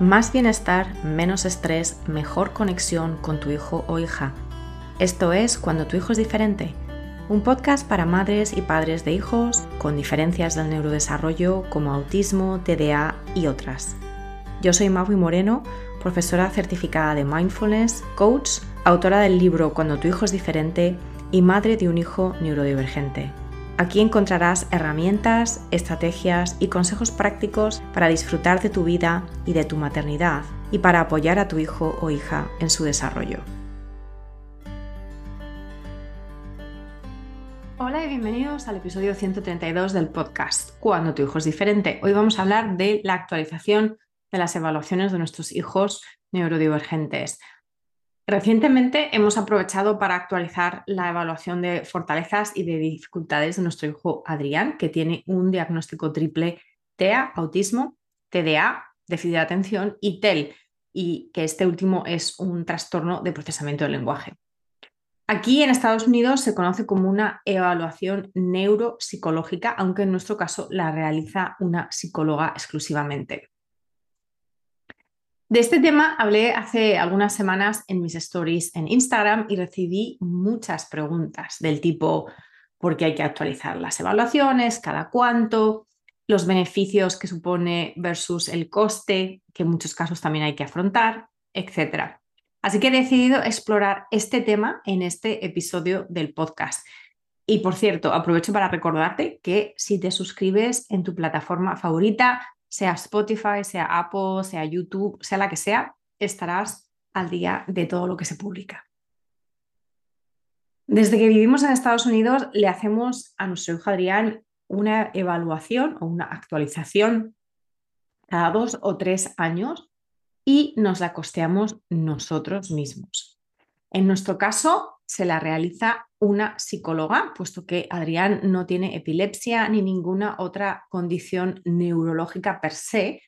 Más bienestar, menos estrés, mejor conexión con tu hijo o hija. Esto es Cuando tu hijo es diferente, un podcast para madres y padres de hijos con diferencias del neurodesarrollo como autismo, TDA y otras. Yo soy Maui Moreno, profesora certificada de mindfulness, coach, autora del libro Cuando tu hijo es diferente y madre de un hijo neurodivergente. Aquí encontrarás herramientas, estrategias y consejos prácticos para disfrutar de tu vida y de tu maternidad y para apoyar a tu hijo o hija en su desarrollo. Hola y bienvenidos al episodio 132 del podcast Cuando tu hijo es diferente. Hoy vamos a hablar de la actualización de las evaluaciones de nuestros hijos neurodivergentes. Recientemente hemos aprovechado para actualizar la evaluación de fortalezas y de dificultades de nuestro hijo Adrián, que tiene un diagnóstico triple TEA, autismo, TDA, déficit de atención y TEL, y que este último es un trastorno de procesamiento del lenguaje. Aquí en Estados Unidos se conoce como una evaluación neuropsicológica, aunque en nuestro caso la realiza una psicóloga exclusivamente. De este tema hablé hace algunas semanas en mis stories en Instagram y recibí muchas preguntas del tipo ¿por qué hay que actualizar las evaluaciones? ¿Cada cuánto? Los beneficios que supone versus el coste, que en muchos casos también hay que afrontar, etc. Así que he decidido explorar este tema en este episodio del podcast. Y por cierto, aprovecho para recordarte que si te suscribes en tu plataforma favorita, sea Spotify, sea Apple, sea YouTube, sea la que sea, estarás al día de todo lo que se publica. Desde que vivimos en Estados Unidos, le hacemos a nuestro hijo Adrián una evaluación o una actualización cada dos o tres años y nos la costeamos nosotros mismos. En nuestro caso, se la realiza una psicóloga, puesto que Adrián no tiene epilepsia ni ninguna otra condición neurológica per se,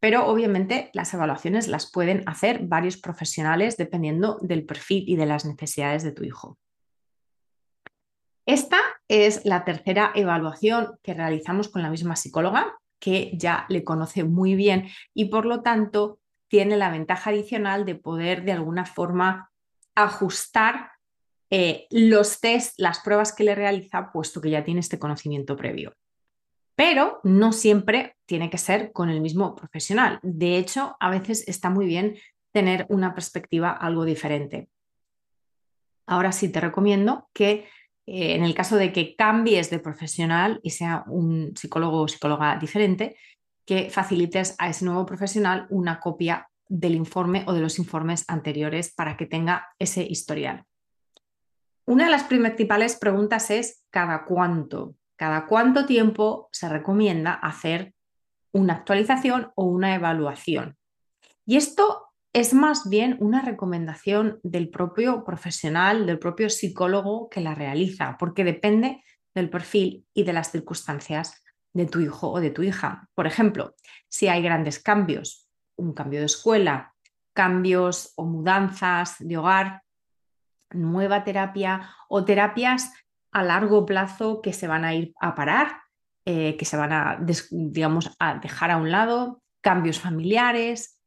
pero obviamente las evaluaciones las pueden hacer varios profesionales dependiendo del perfil y de las necesidades de tu hijo. Esta es la tercera evaluación que realizamos con la misma psicóloga, que ya le conoce muy bien y por lo tanto tiene la ventaja adicional de poder de alguna forma ajustar eh, los test, las pruebas que le realiza, puesto que ya tiene este conocimiento previo. Pero no siempre tiene que ser con el mismo profesional. De hecho, a veces está muy bien tener una perspectiva algo diferente. Ahora sí te recomiendo que eh, en el caso de que cambies de profesional y sea un psicólogo o psicóloga diferente, que facilites a ese nuevo profesional una copia del informe o de los informes anteriores para que tenga ese historial. Una de las principales preguntas es ¿cada cuánto? ¿Cada cuánto tiempo se recomienda hacer una actualización o una evaluación? Y esto es más bien una recomendación del propio profesional, del propio psicólogo que la realiza, porque depende del perfil y de las circunstancias de tu hijo o de tu hija. Por ejemplo, si hay grandes cambios, un cambio de escuela, cambios o mudanzas de hogar, nueva terapia o terapias a largo plazo que se van a ir a parar, eh, que se van a, digamos, a dejar a un lado, cambios familiares,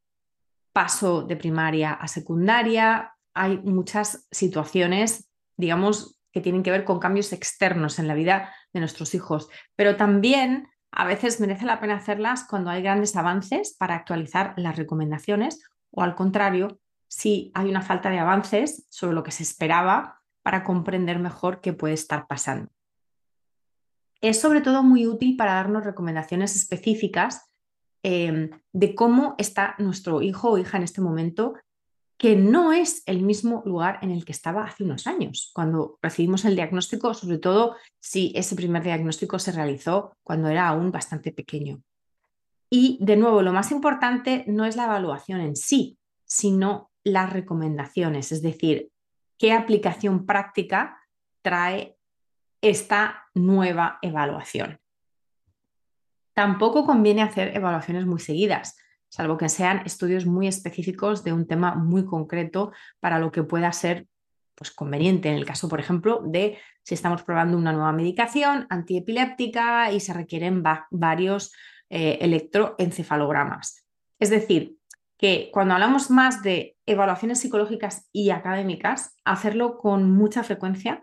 paso de primaria a secundaria. Hay muchas situaciones, digamos, que tienen que ver con cambios externos en la vida de nuestros hijos, pero también a veces merece la pena hacerlas cuando hay grandes avances para actualizar las recomendaciones o al contrario, si hay una falta de avances sobre lo que se esperaba para comprender mejor qué puede estar pasando. Es sobre todo muy útil para darnos recomendaciones específicas em, de cómo está nuestro hijo o hija en este momento, que no es el mismo lugar en el que estaba hace unos años, cuando recibimos el diagnóstico, sobre todo si ese primer diagnóstico se realizó cuando era aún bastante pequeño. Y de nuevo, lo más importante no es la evaluación en sí, sino las recomendaciones, es decir, qué aplicación práctica trae esta nueva evaluación. Tampoco conviene hacer evaluaciones muy seguidas, salvo que sean estudios muy específicos de un tema muy concreto para lo que pueda ser pues, conveniente. En el caso, por ejemplo, de si estamos probando una nueva medicación antiepiléptica y se requieren varios eh, electroencefalogramas. Es decir, que cuando hablamos más de evaluaciones psicológicas y académicas, hacerlo con mucha frecuencia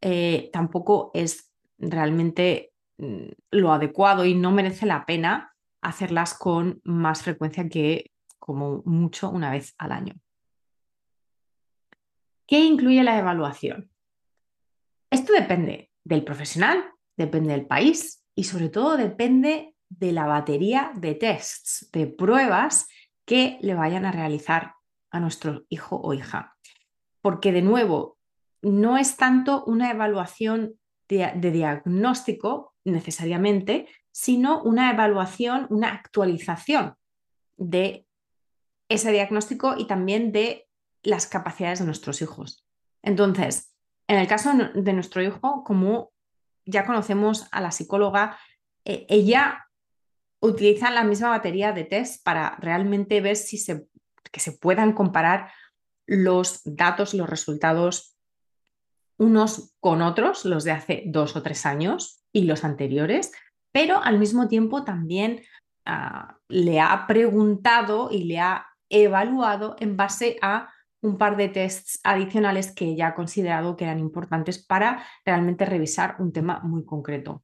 eh, tampoco es realmente mm, lo adecuado y no merece la pena hacerlas con más frecuencia que como mucho una vez al año. ¿Qué incluye la evaluación? Esto depende del profesional, depende del país y sobre todo depende de la batería de tests, de pruebas que le vayan a realizar a nuestro hijo o hija. Porque de nuevo, no es tanto una evaluación de, diagnóstico necesariamente, sino una evaluación, una actualización de ese diagnóstico y también de las capacidades de nuestros hijos. Entonces, en el caso de nuestro hijo, como ya conocemos a la psicóloga, eh, ella utiliza la misma batería de test para realmente ver si se, que se puedan comparar los datos, los resultados unos con otros, los de hace dos o tres años y los anteriores, pero al mismo tiempo también ah, le ha preguntado y le ha evaluado en base a un par de tests adicionales que ella ha considerado que eran importantes para realmente revisar un tema muy concreto.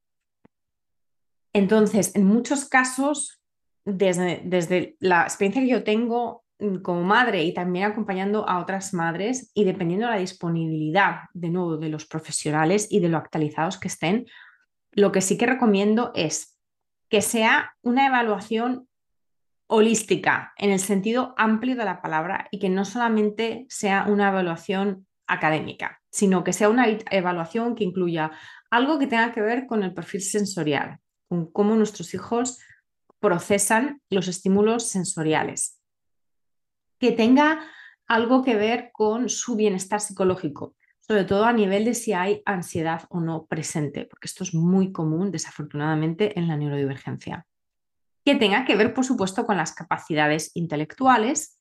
Entonces, en muchos casos, desde, desde la experiencia que yo tengo como madre y también acompañando a otras madres y dependiendo de la disponibilidad de nuevo de los profesionales y de lo actualizados que estén, lo que sí que recomiendo es que sea una evaluación holística en el sentido amplio de la palabra y que no solamente sea una evaluación académica, sino que sea una evaluación que incluya algo que tenga que ver con el perfil sensorial, con cómo nuestros hijos procesan los estímulos sensoriales, que tenga algo que ver con su bienestar psicológico, sobre todo a nivel de si hay ansiedad o no presente, porque esto es muy común, desafortunadamente, en la neurodivergencia. Que tenga que ver, por supuesto, con las capacidades intelectuales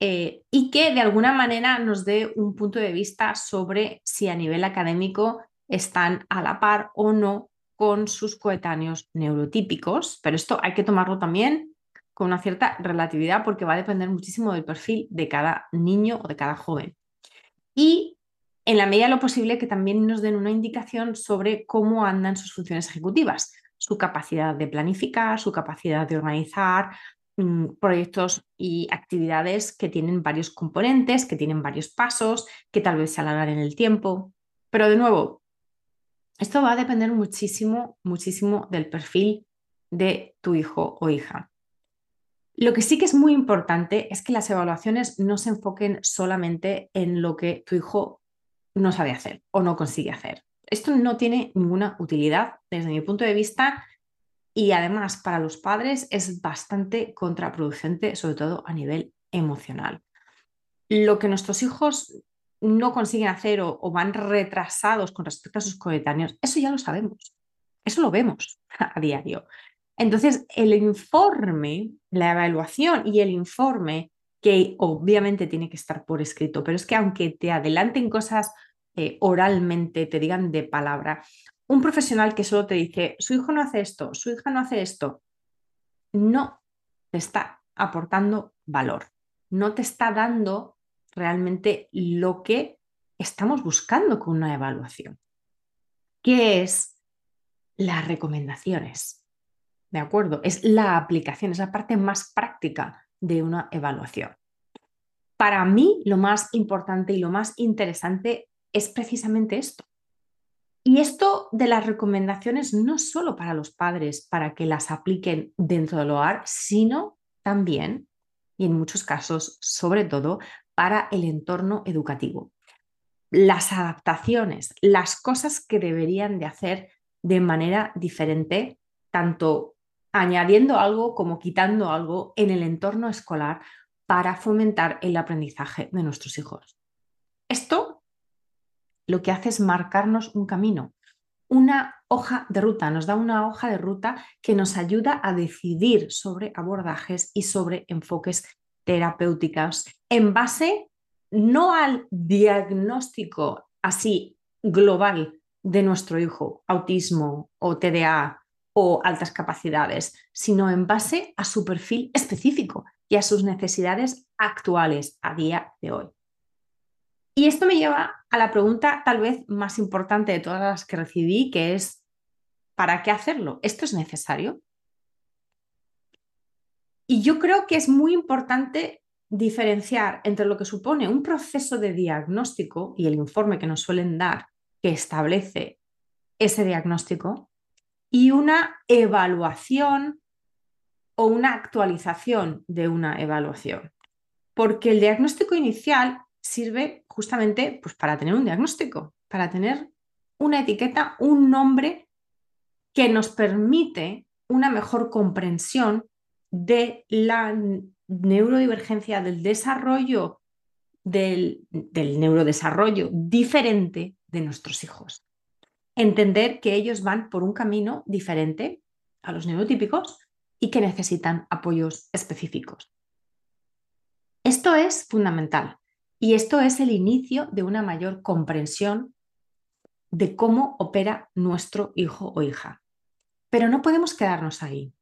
eh, y que de alguna manera nos dé un punto de vista sobre si a nivel académico están a la par o no con sus coetáneos neurotípicos, pero esto hay que tomarlo también con una cierta relatividad porque va a depender muchísimo del perfil de cada niño o de cada joven. Y en la medida de lo posible que también nos den una indicación sobre cómo andan sus funciones ejecutivas, su capacidad de planificar, su capacidad de organizar mm, proyectos y actividades que tienen varios componentes, que tienen varios pasos, que tal vez se alargan en el tiempo. Pero de nuevo, esto va a depender muchísimo, muchísimo del perfil de tu hijo o hija. Lo que sí que es muy importante es que las evaluaciones no se enfoquen solamente en lo que tu hijo no sabe hacer o no consigue hacer. Esto no tiene ninguna utilidad desde mi punto de vista y además para los padres es bastante contraproducente, sobre todo a nivel emocional. Lo que nuestros hijos no consiguen hacer o, van retrasados con respecto a sus coetáneos, eso ya lo sabemos, eso lo vemos a diario. Entonces, el informe, la evaluación y el informe, que obviamente tiene que estar por escrito, pero es que aunque te adelanten cosas eh, oralmente, te digan de palabra, un profesional que solo te dice, su hijo no hace esto, su hija no hace esto, no te está aportando valor, no te está dando realmente lo que estamos buscando con una evaluación, que es las recomendaciones. ¿De acuerdo? Es la aplicación, es la parte más práctica de una evaluación. Para mí, lo más importante y lo más interesante es precisamente esto. Y esto de las recomendaciones no solo para los padres, para que las apliquen dentro del hogar, sino también, y en muchos casos, sobre todo, para el entorno educativo. Las adaptaciones, las cosas que deberían de hacer de manera diferente, tanto añadiendo algo como quitando algo en el entorno escolar para fomentar el aprendizaje de nuestros hijos. Esto lo que hace es marcarnos un camino, una hoja de ruta, nos da una hoja de ruta que nos ayuda a decidir sobre abordajes y sobre enfoques terapéuticas en base no al diagnóstico así global de nuestro hijo, autismo o TDA o altas capacidades, sino en base a su perfil específico, y a sus necesidades actuales a día de hoy. Y esto me lleva a la pregunta tal vez más importante de todas las que recibí, que es, ¿para qué hacerlo? ¿Esto es necesario? Y yo creo que es muy importante diferenciar entre lo que supone un proceso de diagnóstico y el informe que nos suelen dar que establece ese diagnóstico y una evaluación o una actualización de una evaluación. Porque el diagnóstico inicial sirve justamente pues, para tener un diagnóstico, para tener una etiqueta, un nombre que nos permite una mejor comprensión de la neurodivergencia, del desarrollo, del, del neurodesarrollo diferente de nuestros hijos. Entender que ellos van por un camino diferente a los neurotípicos y que necesitan apoyos específicos. Esto es fundamental y esto es el inicio de una mayor comprensión de cómo opera nuestro hijo o hija. Pero no podemos quedarnos ahí,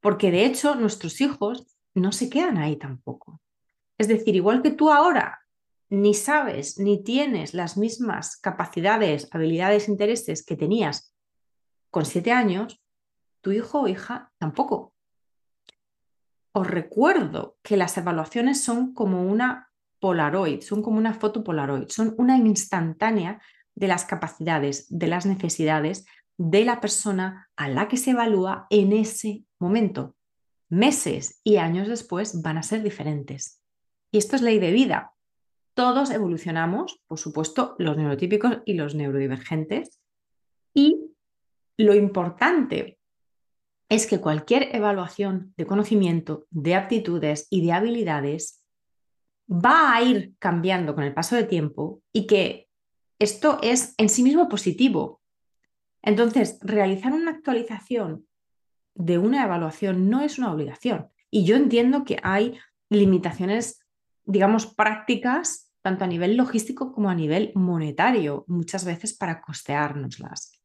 porque de hecho nuestros hijos no se quedan ahí tampoco. Es decir, igual que tú ahora ni sabes ni tienes las mismas capacidades, habilidades, intereses que tenías con siete años, tu hijo o hija tampoco. Os recuerdo que las evaluaciones son como una Polaroid, son como una foto Polaroid, son una instantánea de las capacidades, de las necesidades de la persona a la que se evalúa en ese momento. Meses y años después van a ser diferentes. Y esto es ley de vida. Todos evolucionamos, por supuesto, los neurotípicos y los neurodivergentes. Y lo importante es que cualquier evaluación de conocimiento, de aptitudes y de habilidades va a ir cambiando con el paso de tiempo y que esto es en sí mismo positivo. Entonces, realizar una actualización de una evaluación no es una obligación. Y yo entiendo que hay limitaciones, digamos, prácticas, tanto a nivel logístico como a nivel monetario, muchas veces para costeárnoslas.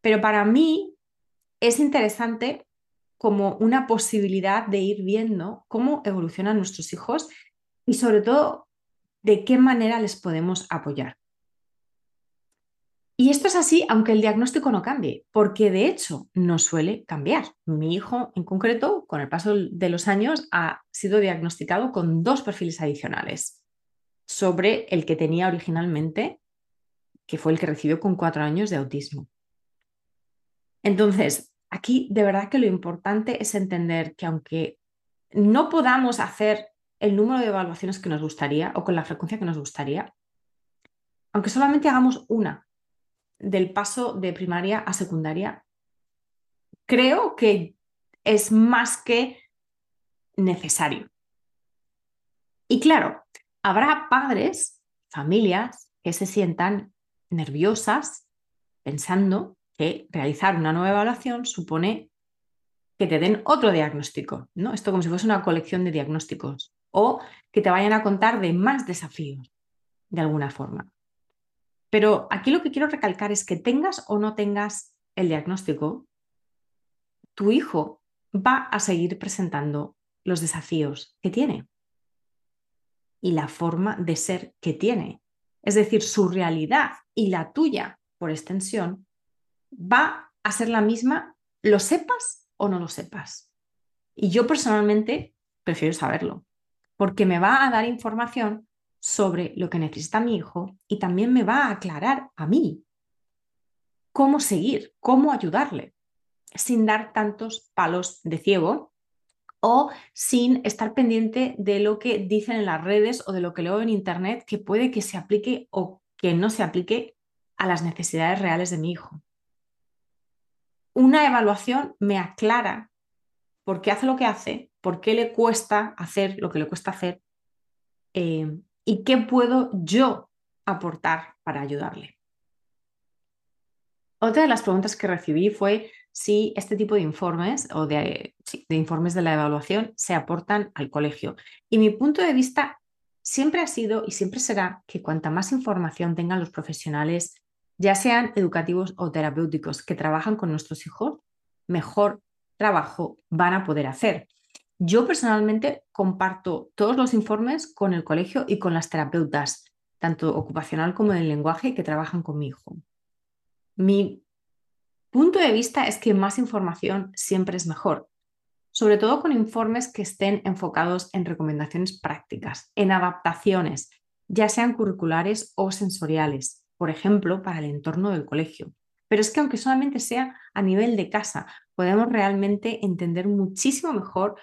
Pero para mí es interesante como una posibilidad de ir viendo cómo evolucionan nuestros hijos y sobre todo de qué manera les podemos apoyar. Y esto es así aunque el diagnóstico no cambie, porque de hecho no suele cambiar. Mi hijo en concreto, con el paso de los años, ha sido diagnosticado con dos perfiles adicionales sobre el que tenía originalmente, que fue el que recibió con cuatro años de autismo. Entonces, aquí de verdad que lo importante es entender que aunque no podamos hacer el número de evaluaciones que nos gustaría o con la frecuencia que nos gustaría, aunque solamente hagamos una del paso de primaria a secundaria, creo que es más que necesario. Y claro, habrá padres, familias que se sientan nerviosas pensando que realizar una nueva evaluación supone que te den otro diagnóstico, ¿no? Esto como si fuese una colección de diagnósticos o que te vayan a contar de más desafíos, de alguna forma. Pero aquí lo que quiero recalcar es que tengas o no tengas el diagnóstico, tu hijo va a seguir presentando los desafíos que tiene y la forma de ser que tiene. Es decir, su realidad y la tuya, por extensión, va a ser la misma, lo sepas o no lo sepas. Y yo personalmente prefiero saberlo, porque me va a dar información sobre lo que necesita mi hijo y también me va a aclarar a mí cómo seguir, cómo ayudarle, sin dar tantos palos de ciego o sin estar pendiente de lo que dicen en las redes o de lo que leo en Internet que puede que se aplique o que no se aplique a las necesidades reales de mi hijo. Una evaluación me aclara por qué hace lo que hace, por qué le cuesta hacer lo que le cuesta hacer eh, y qué puedo yo aportar para ayudarle. Otra de las preguntas que recibí fue si este tipo de informes o de, informes de la evaluación se aportan al colegio. Y mi punto de vista siempre ha sido y siempre será que cuanta más información tengan los profesionales, ya sean educativos o terapéuticos, que trabajan con nuestros hijos, mejor trabajo van a poder hacer. Yo personalmente comparto todos los informes con el colegio y con las terapeutas, tanto ocupacional como del lenguaje, que trabajan con mi hijo. Mi punto de vista es que más información siempre es mejor, sobre todo con informes que estén enfocados en recomendaciones prácticas, en adaptaciones, ya sean curriculares o sensoriales, por ejemplo, para el entorno del colegio. Pero es que aunque solamente sea a nivel de casa, podemos realmente entender muchísimo mejor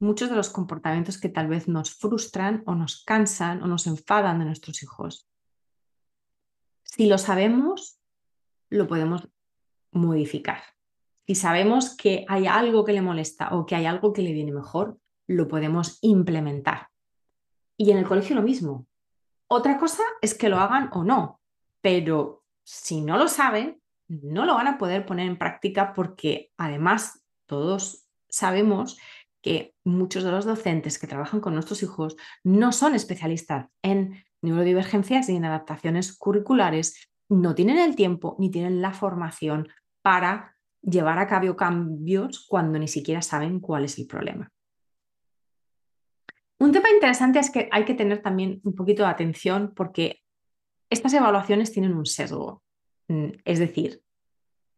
muchos de los comportamientos que tal vez nos frustran o nos cansan o nos enfadan de nuestros hijos. Si lo sabemos, lo podemos modificar. Si sabemos que hay algo que le molesta o que hay algo que le viene mejor, lo podemos implementar. Y en el colegio lo mismo. Otra cosa es que lo hagan o no, pero si no lo saben, no lo van a poder poner en práctica porque además todos sabemos que muchos de los docentes que trabajan con nuestros hijos no son especialistas en neurodivergencias y en adaptaciones curriculares, no tienen el tiempo ni tienen la formación para llevar a cabo cambios cuando ni siquiera saben cuál es el problema. Un tema interesante es que hay que tener también un poquito de atención porque estas evaluaciones tienen un sesgo. Mm, es decir,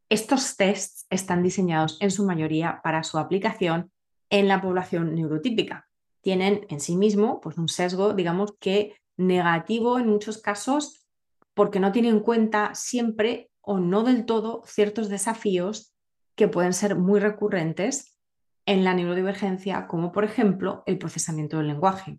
estos tests están diseñados en su mayoría para su aplicación en la población neurotípica. Tienen en sí mismo pues, un sesgo, digamos que negativo en muchos casos, porque no tienen en cuenta siempre o no del todo ciertos desafíos que pueden ser muy recurrentes en la neurodivergencia, como por ejemplo el procesamiento del lenguaje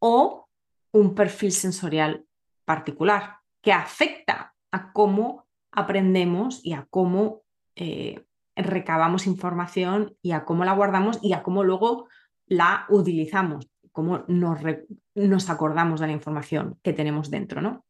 o un perfil sensorial particular que afecta a cómo aprendemos y a cómo eh, recabamos información y a cómo la guardamos y a cómo luego la utilizamos, cómo nos, nos acordamos de la información que tenemos dentro, ¿no?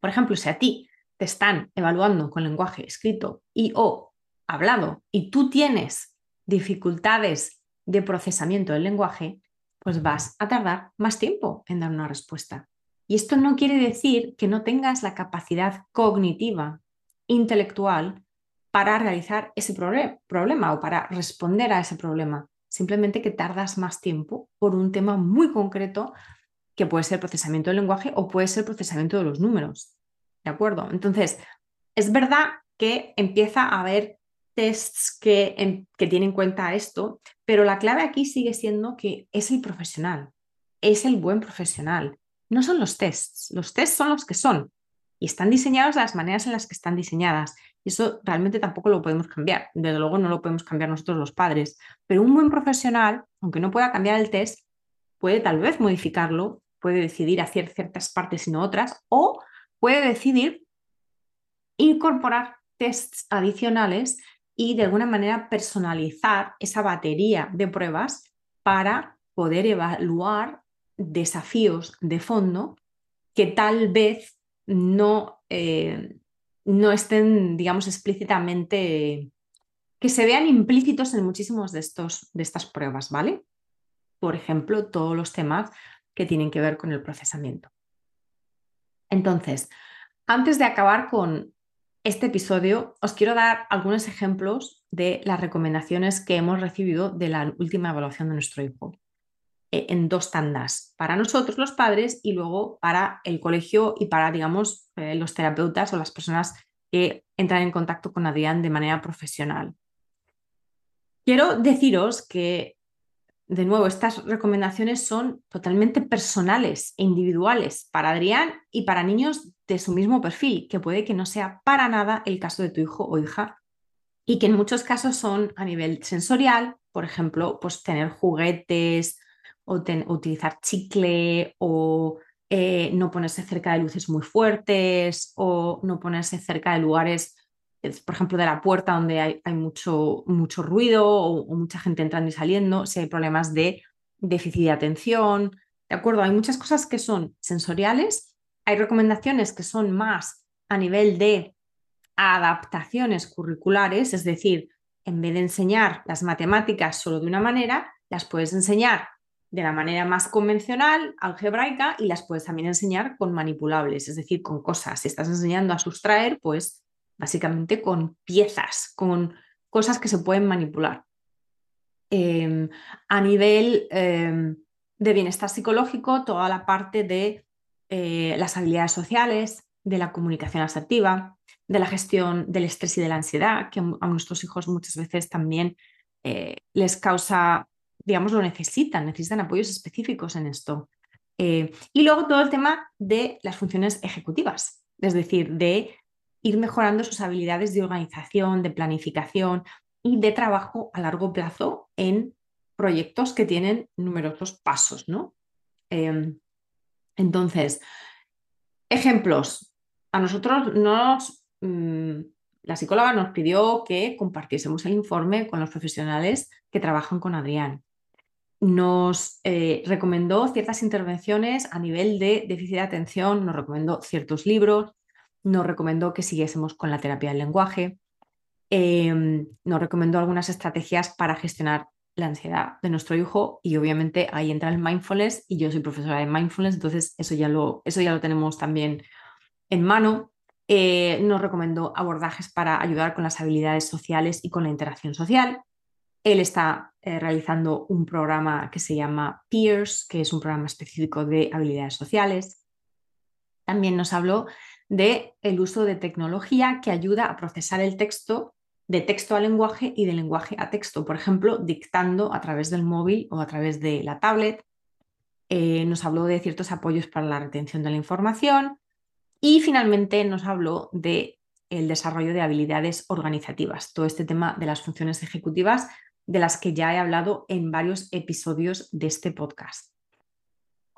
Por ejemplo, si a ti te están evaluando con lenguaje escrito y o hablado y tú tienes dificultades de procesamiento del lenguaje, pues vas a tardar más tiempo en dar una respuesta. Y esto no quiere decir que no tengas la capacidad cognitiva, intelectual, para realizar ese problema o para responder a ese problema. Simplemente que tardas más tiempo por un tema muy concreto que puede ser procesamiento del lenguaje o puede ser procesamiento de los números. ¿De acuerdo? Entonces, es verdad que empieza a haber tests que, que tienen en cuenta esto, pero la clave aquí sigue siendo que es el profesional, es el buen profesional. No son los tests, los tests son los que son y están diseñados de las maneras en las que están diseñadas. Eso realmente tampoco lo podemos cambiar. Desde luego no lo podemos cambiar nosotros los padres. Pero un buen profesional, aunque no pueda cambiar el test, puede tal vez modificarlo, puede decidir hacer ciertas partes y no otras, o puede decidir incorporar tests adicionales y de alguna manera personalizar esa batería de pruebas para poder evaluar desafíos de fondo que tal vez no, eh, no estén, digamos, explícitamente, que se vean implícitos en muchísimos de, estos, de estas pruebas, ¿vale? Por ejemplo, todos los temas que tienen que ver con el procesamiento. Entonces, antes de acabar con este episodio os quiero dar algunos ejemplos de las recomendaciones que hemos recibido de la última evaluación de nuestro hijo eh, en dos tandas, para nosotros los padres y luego para el colegio y para, digamos, eh, los terapeutas o las personas que entran en contacto con Adrián de manera profesional. Quiero deciros que de nuevo, estas recomendaciones son totalmente personales e individuales para Adrián y para niños de su mismo perfil, que puede que no sea para nada el caso de tu hijo o hija. Y que en muchos casos son a nivel sensorial, por ejemplo, pues tener juguetes o utilizar chicle o eh, no ponerse cerca de luces muy fuertes o no ponerse cerca de lugares por ejemplo, de la puerta donde hay, mucho, mucho ruido o, mucha gente entrando y saliendo, si hay problemas de déficit de atención, ¿de acuerdo? Hay muchas cosas que son sensoriales, hay recomendaciones que son más a nivel de adaptaciones curriculares, es decir, en vez de enseñar las matemáticas solo de una manera, las puedes enseñar de la manera más convencional, algebraica, y las puedes también enseñar con manipulables, es decir, con cosas. Si estás enseñando a sustraer, pues básicamente con piezas, con cosas que se pueden manipular. Em, a nivel em, de bienestar psicológico, toda la parte de eh, las habilidades sociales, de la comunicación asertiva, de la gestión del estrés y de la ansiedad, que a nuestros hijos muchas veces también eh, les causa, digamos, lo necesitan, necesitan apoyos específicos en esto. Eh, y luego todo el tema de las funciones ejecutivas, es decir, de ir mejorando sus habilidades de organización, de planificación y de trabajo a largo plazo en proyectos que tienen numerosos pasos, ¿no? Em, entonces, ejemplos. A nosotros nos, mm, la psicóloga nos pidió que compartiésemos el informe con los profesionales que trabajan con Adrián. Nos eh, recomendó ciertas intervenciones a nivel de déficit de atención, nos recomendó ciertos libros, nos recomendó que siguiésemos con la terapia del lenguaje, em, nos recomendó algunas estrategias para gestionar la ansiedad de nuestro hijo y obviamente ahí entra el mindfulness y yo soy profesora de mindfulness, entonces eso ya lo, eso ya lo tenemos también en mano. Eh, nos recomendó abordajes para ayudar con las habilidades sociales y con la interacción social. Él está eh, realizando un programa que se llama Peers, que es un programa específico de habilidades sociales. También nos habló de el uso de tecnología que ayuda a procesar el texto de texto a lenguaje y de lenguaje a texto, por ejemplo, dictando a través del móvil o a través de la tablet. Eh, nos habló de ciertos apoyos para la retención de la información y finalmente nos habló de el desarrollo de habilidades organizativas, todo este tema de las funciones ejecutivas de las que ya he hablado en varios episodios de este podcast.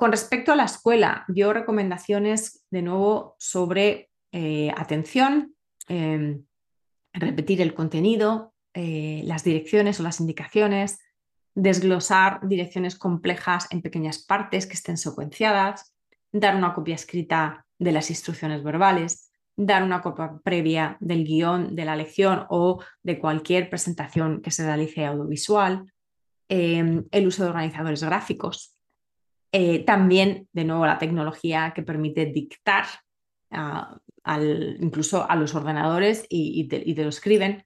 Con respecto a la escuela, dio recomendaciones de nuevo sobre eh, atención, em, repetir el contenido, eh, las direcciones o las indicaciones, desglosar direcciones complejas en pequeñas partes que estén secuenciadas, dar una copia escrita de las instrucciones verbales, dar una copia previa del guion de la lección o de cualquier presentación que se realice audiovisual, em, el uso de organizadores gráficos, eh, también, de nuevo, la tecnología que permite dictar ah, incluso a los ordenadores y, te, lo escriben,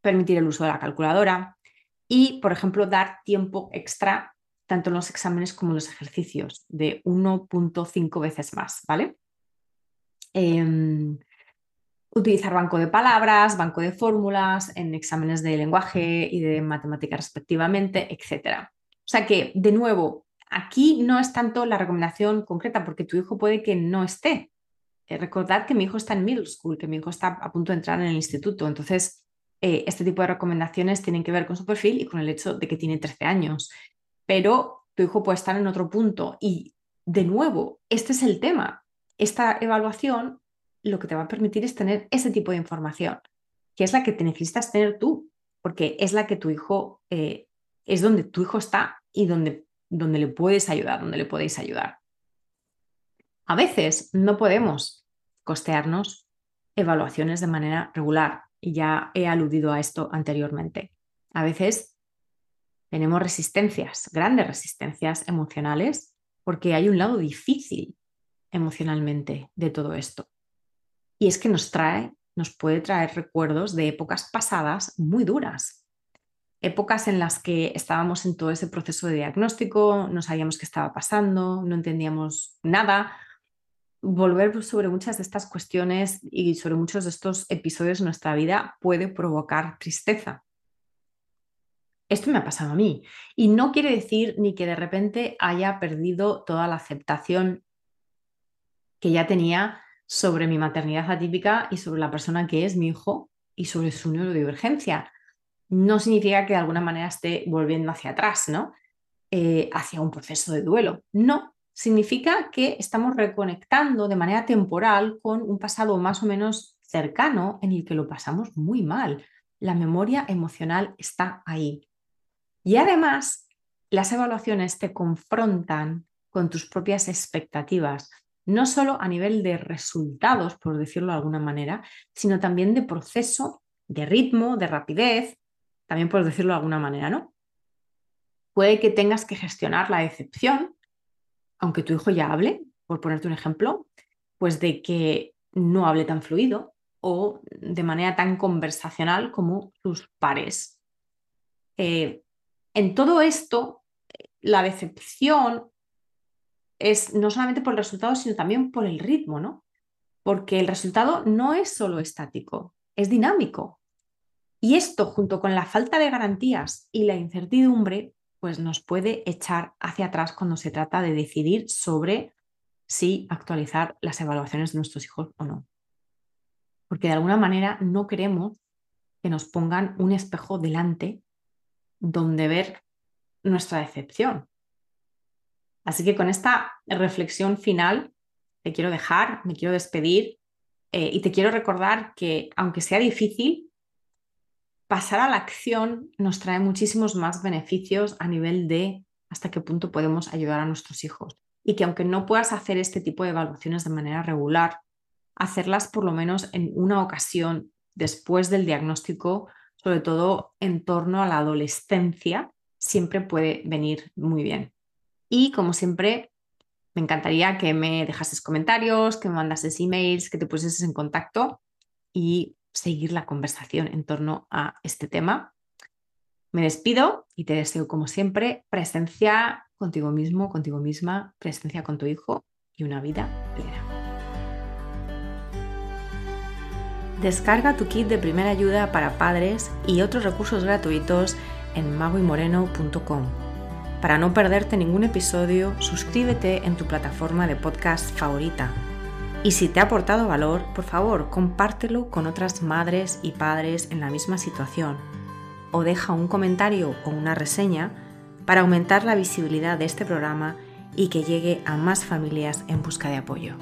permitir el uso de la calculadora y, por ejemplo, dar tiempo extra tanto en los exámenes como en los ejercicios, de 1.5 veces más, ¿vale? Em, utilizar banco de palabras, banco de fórmulas en exámenes de lenguaje y de matemática respectivamente, etc. O sea que, de nuevo, aquí no es tanto la recomendación concreta porque tu hijo puede que no esté eh, recordad que mi hijo está en middle school, que mi hijo está a punto de entrar en el instituto. Entonces, eh, este tipo de recomendaciones tienen que ver con su perfil y con el hecho de que tiene 13 años. Pero tu hijo puede estar en otro punto. Y de nuevo, este es el tema. Esta evaluación lo que te va a permitir es tener ese tipo de información, que es la que te necesitas tener tú, porque es la que tu hijo, eh, es donde tu hijo está y donde, donde le puedes ayudar, donde le podéis ayudar. A veces no podemos costearnos evaluaciones de manera regular y ya he aludido a esto anteriormente. A veces tenemos resistencias, grandes resistencias emocionales, porque hay un lado difícil emocionalmente de todo esto. Y es que nos trae, nos puede traer recuerdos de épocas pasadas muy duras. Épocas en las que estábamos en todo ese proceso de diagnóstico, no sabíamos qué estaba pasando, no entendíamos nada, volver sobre muchas de estas cuestiones y sobre muchos de estos episodios de nuestra vida puede provocar tristeza. Esto me ha pasado a mí y no quiere decir ni que de repente haya perdido toda la aceptación que ya tenía sobre mi maternidad atípica y sobre la persona que es mi hijo y sobre su neurodivergencia. No significa que de alguna manera esté volviendo hacia atrás, ¿no? Eh, hacia un proceso de duelo. No, significa que estamos reconectando de manera temporal con un pasado más o menos cercano en el que lo pasamos muy mal. La memoria emocional está ahí. Y además, las evaluaciones te confrontan con tus propias expectativas, no solo a nivel de resultados, por decirlo de alguna manera, sino también de proceso, de ritmo, de rapidez, también por decirlo de alguna manera, ¿no? Puede que tengas que gestionar la decepción aunque tu hijo ya hable, por ponerte un ejemplo, pues de que no hable tan fluido o de manera tan conversacional como sus pares. Eh, en todo esto, la decepción es no solamente por el resultado, sino también por el ritmo, ¿no? Porque el resultado no es solo estático, es dinámico. Y esto, junto con la falta de garantías y la incertidumbre, pues nos puede echar hacia atrás cuando se trata de decidir sobre si actualizar las evaluaciones de nuestros hijos o no. Porque de alguna manera no queremos que nos pongan un espejo delante donde ver nuestra decepción. Así que con esta reflexión final te quiero dejar, me quiero despedir eh, y te quiero recordar que aunque sea difícil, pasar a la acción nos trae muchísimos más beneficios a nivel de hasta qué punto podemos ayudar a nuestros hijos. Y que aunque no puedas hacer este tipo de evaluaciones de manera regular, hacerlas por lo menos en una ocasión después del diagnóstico, sobre todo en torno a la adolescencia, siempre puede venir muy bien. Y como siempre, me encantaría que me dejases comentarios, que me mandases emails, que te pusieses en contacto y seguir la conversación en torno a este tema. Me despido y te deseo, como siempre, presencia contigo mismo, contigo misma, presencia con tu hijo y una vida plena. Descarga tu kit de primera ayuda para padres y otros recursos gratuitos en magoymoreno.com. Para no perderte ningún episodio, suscríbete en tu plataforma de podcast favorita y si te ha aportado valor, por favor, compártelo con otras madres y padres en la misma situación o deja un comentario o una reseña para aumentar la visibilidad de este programa y que llegue a más familias en busca de apoyo.